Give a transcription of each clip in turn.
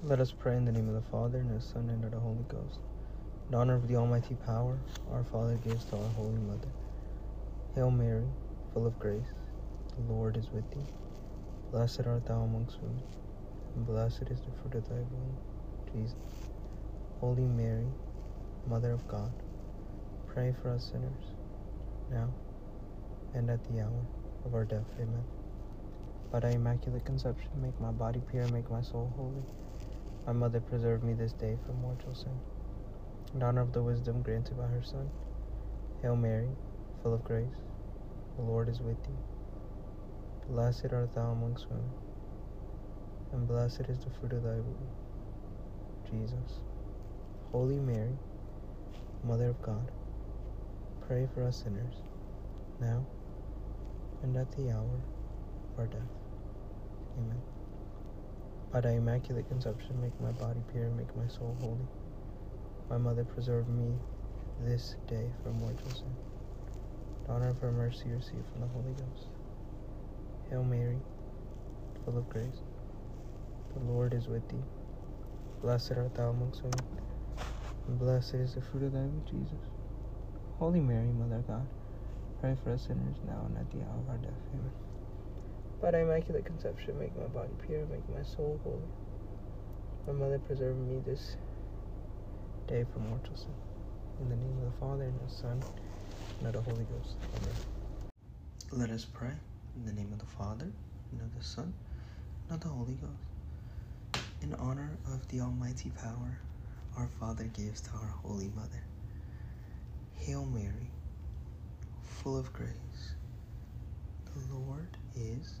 Let us pray in the name of the Father, and of the Son, and of the Holy Ghost. In honor of the Almighty Power, our Father gives to our Holy Mother. Hail Mary, full of grace, the Lord is with thee. Blessed art thou amongst women, and blessed is the fruit of thy womb, Jesus. Holy Mary, Mother of God, pray for us sinners, now and at the hour of our death. Amen. By thy immaculate conception, make my body pure, make my soul holy. My mother, preserve me this day from mortal sin. In honor of the wisdom granted by her Son, Hail Mary, full of grace, the Lord is with thee. Blessed art thou amongst women, and blessed is the fruit of thy womb, Jesus. Holy Mary, Mother of God, pray for us sinners, now and at the hour of our death. Amen. By thy immaculate conception, make my body pure, and make my soul holy. My mother, preserve me this day from mortal sin. In honor of her mercy, receive from the Holy Ghost. Hail Mary, full of grace, the Lord is with thee. Blessed art thou amongst women, and blessed is the fruit of thy womb, Jesus. Holy Mary, Mother of God, pray for us sinners now and at the hour of our death. Amen. By immaculate conception, make my body pure, make my soul holy. My mother, preserve me this day from mortal sin. In the name of the Father, and the Son, and of the Holy Ghost. Amen. Let us pray. In the name of the Father, and of the Son, and of the Holy Ghost. In honor of the Almighty Power, our Father gives to our Holy Mother. Hail Mary, full of grace, the Lord is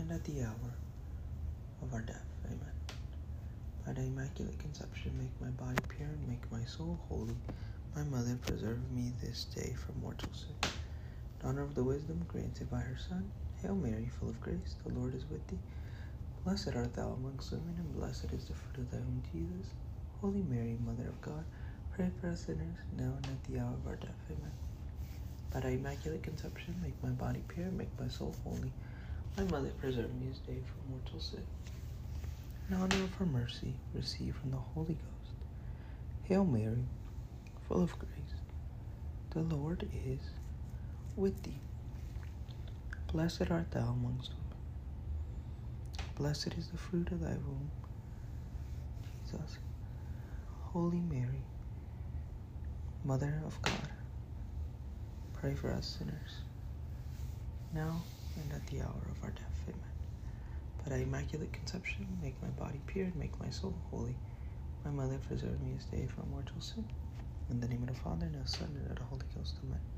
and at the hour of our death. Amen. By the Immaculate Conception, make my body pure and make my soul holy. My mother, preserve me this day from mortal sin. In honor of the wisdom granted by her Son, Hail Mary, full of grace, the Lord is with thee. Blessed art thou amongst women, and blessed is the fruit of thy womb, Jesus. Holy Mary, Mother of God, pray for us sinners, now and at the hour of our death. Amen. By thy immaculate conception, make my body pure, make my soul holy. My mother, preserve me this day from mortal sin. In honor of her mercy, receive from the Holy Ghost. Hail Mary, full of grace, the Lord is with thee. Blessed art thou amongst women. Blessed is the fruit of thy womb, Jesus. Holy Mary, Mother of God, pray for us sinners, now and at the hour of our death. Amen. By thy immaculate conception, make my body pure and make my soul holy. My mother, preserve me this day from mortal sin. In the name of the Father, and of the Son, and of the Holy Ghost. Amen.